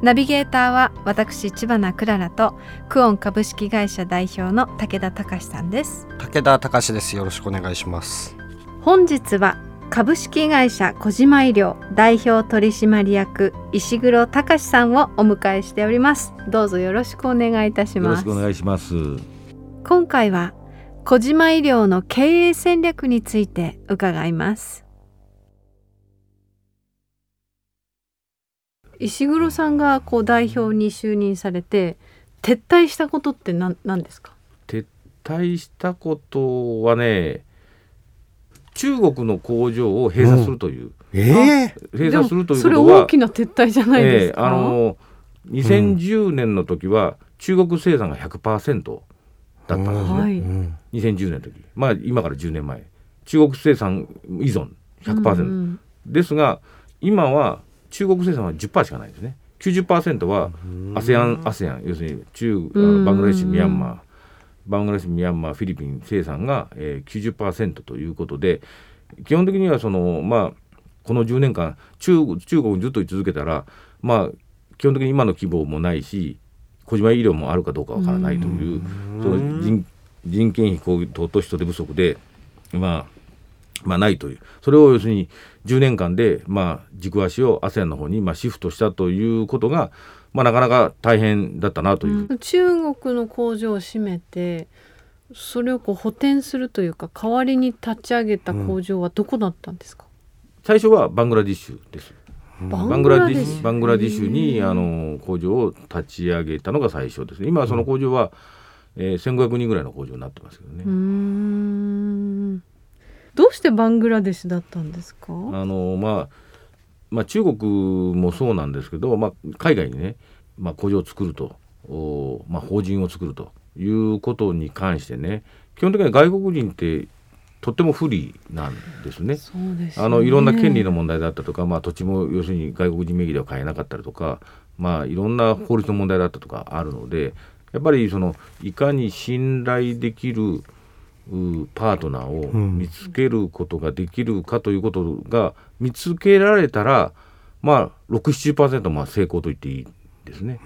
ナビゲーターは私千葉なクララとクオン株式会社代表の武田隆さんです。武田隆です。よろしくお願いします。本日は株式会社小島医療代表取締役石黒隆さんをお迎えしております。どうぞよろしくお願いいたします。よろしくお願いします。今回は小島医療の経営戦略について伺います石黒さんがこう代表に就任されて撤退したことって何何ですか？撤退したことはね、中国の工場を閉鎖するという、ええ閉鎖するというそれことは大、きな撤退じゃないですか、ええあの2010年の時は中国生産が100%だったんですね。はい、うん2010年の時、まあ今から10年前、中国生産依存100%、うん。ですが今は中国生産は10%しかないんですね。90%は ASEAN、ASEAN 要するに中あうん。のバングラデシュ、ミャンマー、バングラデシュ、ミャンマー、フィリピン。生産が、えー、90%ということで、基本的にはそのまあこの10年間中国中国にずっと居続けたら、まあ基本的に今の規模もないし、小島医療もあるかどうかわからないという、その人人件費高騰と人手不足で、まあまあ、ないという、それを要するに10年間で、まあ、軸足を ASEAN の方にまあシフトしたということが、まあ、なかなか大変だったなという、中国の工場を閉めてそれをこう補填するというか代わりに立ち上げた工場はどこだったんですか、最初はバングラディッシュです。ババングラディッシュバングラディッシュにあの工場を立ち上げたのが最初ですね。今はその工場は、えー、1500人ぐらいの工場になってますけどね。どうしてバングラデシュだったんですか？あのまあまあ、中国もそうなんですけど、まあ、海外にね、まあ、工場を作ると、おまあ、法人を作るということに関してね基本的には外国人ってとっても不利なんですね。そうですよねあのいろんな権利の問題だったとか、まあ、土地も要するに外国人名義では買えなかったりとか、まあ、いろんな法律の問題だったとかあるのでやっぱりそのいかに信頼できるうパートナーを見つけることができるかということが見つけられたら、まあ、670%まあ成功と言っていいですね。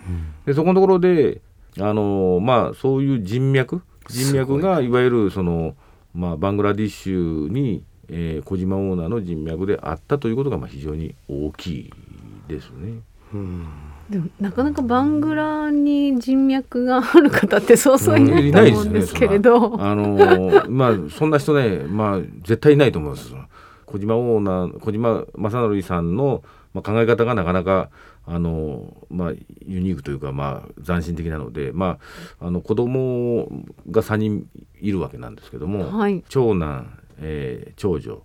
でそこのところであの、まあ、そういう人脈人脈がいわゆるその、まあ、バングラディッシュに、えー小島オーナーの人脈であったということがまあ非常に大きいですね。でもなかなかバングラに人脈がある方ってそうそういないと思うんですけれど、あのーまあそんな人ね、まあ絶対いないと思います。小島オーナー、小島正則さんの、まあ、考え方がなかなかあのーまあユニークというかまあ斬新的なので、まああの子供が3人いるわけなんですけども、はい長男、えー長女。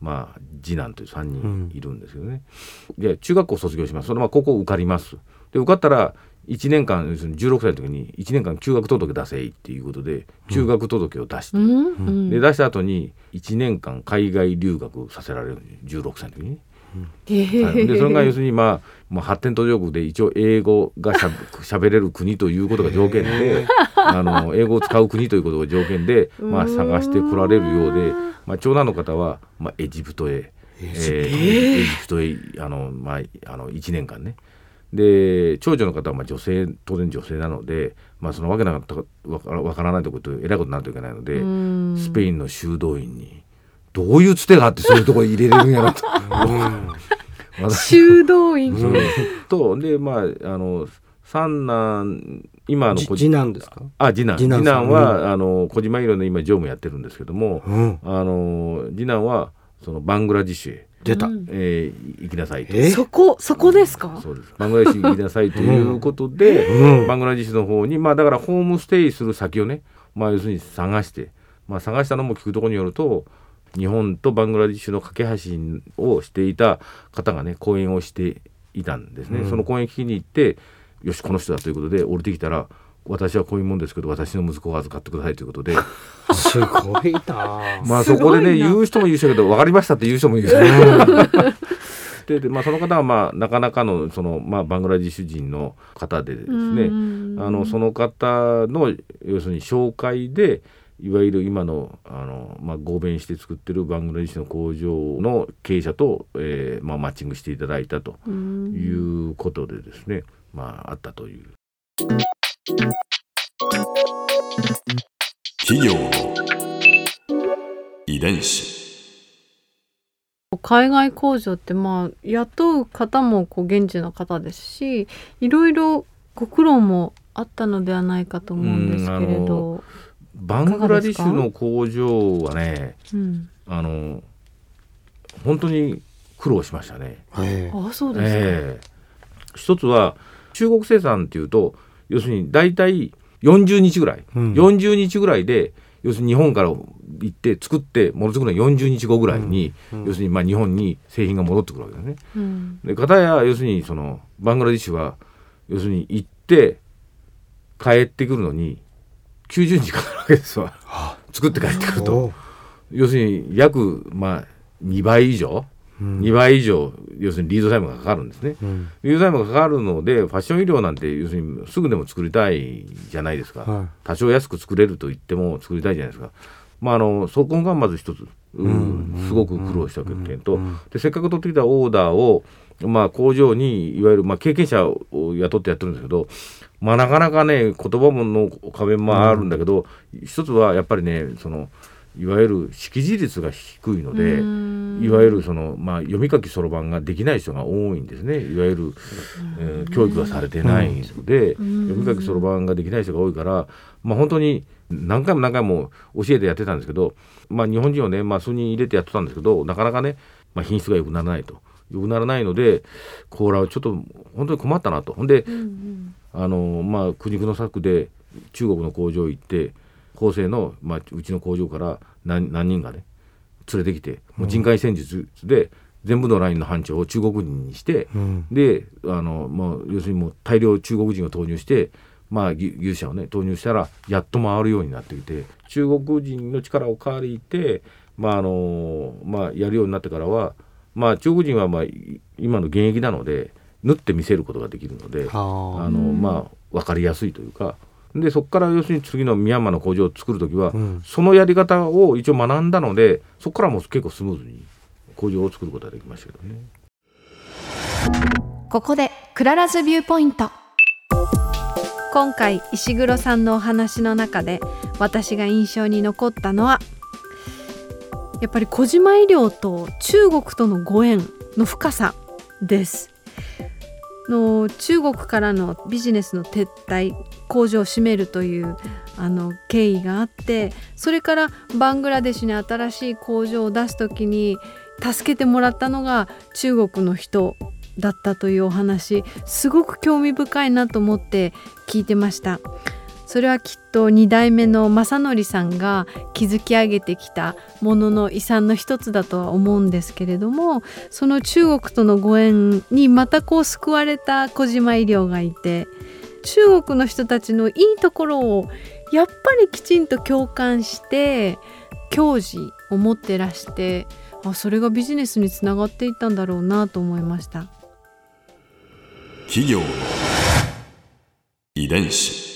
まあ、次男という3人いるんですけどね、で中学校卒業します。そのまま高校受かります。で受かったら1年間要するに16歳の時に1年間休学届出せいっていうことで休学届を出して、うん。うん。で出した後に1年間海外留学させられる16歳の時にね、へはい。でそれが要するるに、まあ、まあ発展途上国で一応英語がしゃ しゃべれる国ということが条件であの英語を使う国ということが条件で、まあ、探してこられるようで、まあ、長男の方は、まあ、エジプトへ。えーエジプトへあの、まあ、あの1年間ね。で長女の方はまあ女性当然女性なので、まあ、そのわけなかったわからわからないところとえらいことになるといけないのでスペインの修道院にどういうつてがあってそういうとこ入れれるんやろと。私修道院、そうとでまああの三男今の次男ですか？あ次男。次男次男さん。は、あの小島医療の今常務やってるんですけども、うん。あの次男はそのバングラディッシュへ、出た、えー行きなさいと。え？そこそこですか？そうです。バングラディッシュに行きなさいということで、うん。バングラディッシュの方にまあだからホームステイする先をね、まあ、要するに探して、まあ、探したのも聞くところによると日本とバングラディッシュの架け橋をしていた方がね講演をしていたんですね、うん。その公演聞きに行ってよしこの人だということで降りてきたら私はこういうもんですけど私の息子を預かってくださいということで。すごいな。まあそこでね言う人も言う人だけど分かりましたって言う人もいるで で、まあ、その方はまあなかなかのその、まあ、バングラディッシュ人の方でですね。あのその方の要するに紹介でいわゆる今のあの、まあ、合弁して作ってるバングラデシュの工場の経営者と、えーまあ、マッチングしていただいたということでですね、まあ、あったという。企業の遺伝子。海外工場ってまあ雇う方もこう現地の方ですしいろいろご苦労もあったのではないかと思うんですけれど、バングラディッシュの工場はねうん、あの本当に苦労しましたね。えあそうですか、ええ。一つは中国生産っていうと要するに大体40日ぐらい、うん。40日ぐらいで要するに日本から行って作って戻ってくるのは40日後ぐらいに、うん。要するにまあ日本に製品が戻ってくるわけですね。うん。で片や要するにそのバングラディッシュは要するに行って帰ってくるのに90日かかるわけですわ作って帰ってくると。お要するに約まあ2倍以上、うん。2倍以上要するにリードタイムがかかるんですね。うん。リードタイムがかかるのでファッション医療なんて要するにすぐでも作りたいじゃないですか、は多少安く作れると言っても作りたいじゃないですか。まあ、あのそこがまず一つ、うんうんすごく苦労した欠点と、うんでせっかく取ってきたオーダーを、まあ、工場にいわゆる、まあ、経験者を雇ってやってるんですけど、まあ、なかなかね言葉もの壁もあるんだけど、一つはやっぱりねそのいわゆる識字率が低いので。いわゆるその、まあ、読み書きそろばんができない人が多いんですねいわゆる、えー教育がされてないので、うん読み書きそろばんができない人が多いから、まあ、本当に何回も何回も教えてやってたんですけど、まあ、日本人をね、まあ、数人入れてやってたんですけどなかなかね、まあ、品質が良くならないと。良くならないのでこれはちょっと本当に困ったなと。ほんで、あのまあ苦肉の策で中国の工場行って厚生の、まあ、うちの工場から何何人がね連れてきてもう人海戦術で全部のラインの班長を中国人にして、うん。であの、まあ、要するにもう大量中国人を投入して、まあ、牛牛舎をね投入したらやっと回るようになってきて中国人の力を借りて、まああのまあ、やるようになってからは、まあ、中国人は、まあ、い今の現役なので縫って見せることができるので。あはのまあ分かりやすいというかでそこから要するに次のミャンマーの工場を作る時は、うんそのやり方を一応学んだのでそこからもう結構スムーズに工場を作ることができましたけどね。ここで Clara's viewpoint 今回石黒さんのお話の中で私が印象に残ったのはやっぱり小島衣料と中国とのご縁の深さです。の中国からのビジネスの撤退工場を閉めるというあの経緯があってそれからバングラデシュに新しい工場を出す時に助けてもらったのが中国の人だったというお話すごく興味深いなと思って聞いてました。それはきっと2代目の正則さんが築き上げてきたものの遺産の一つだとは思うんですけれどもその中国とのご縁にまたこう救われた小島医療がいて中国の人たちのいいところをやっぱりきちんと共感して矜持を持ってらしてあそれがビジネスにつながっていったんだろうなと思いました。企業遺伝子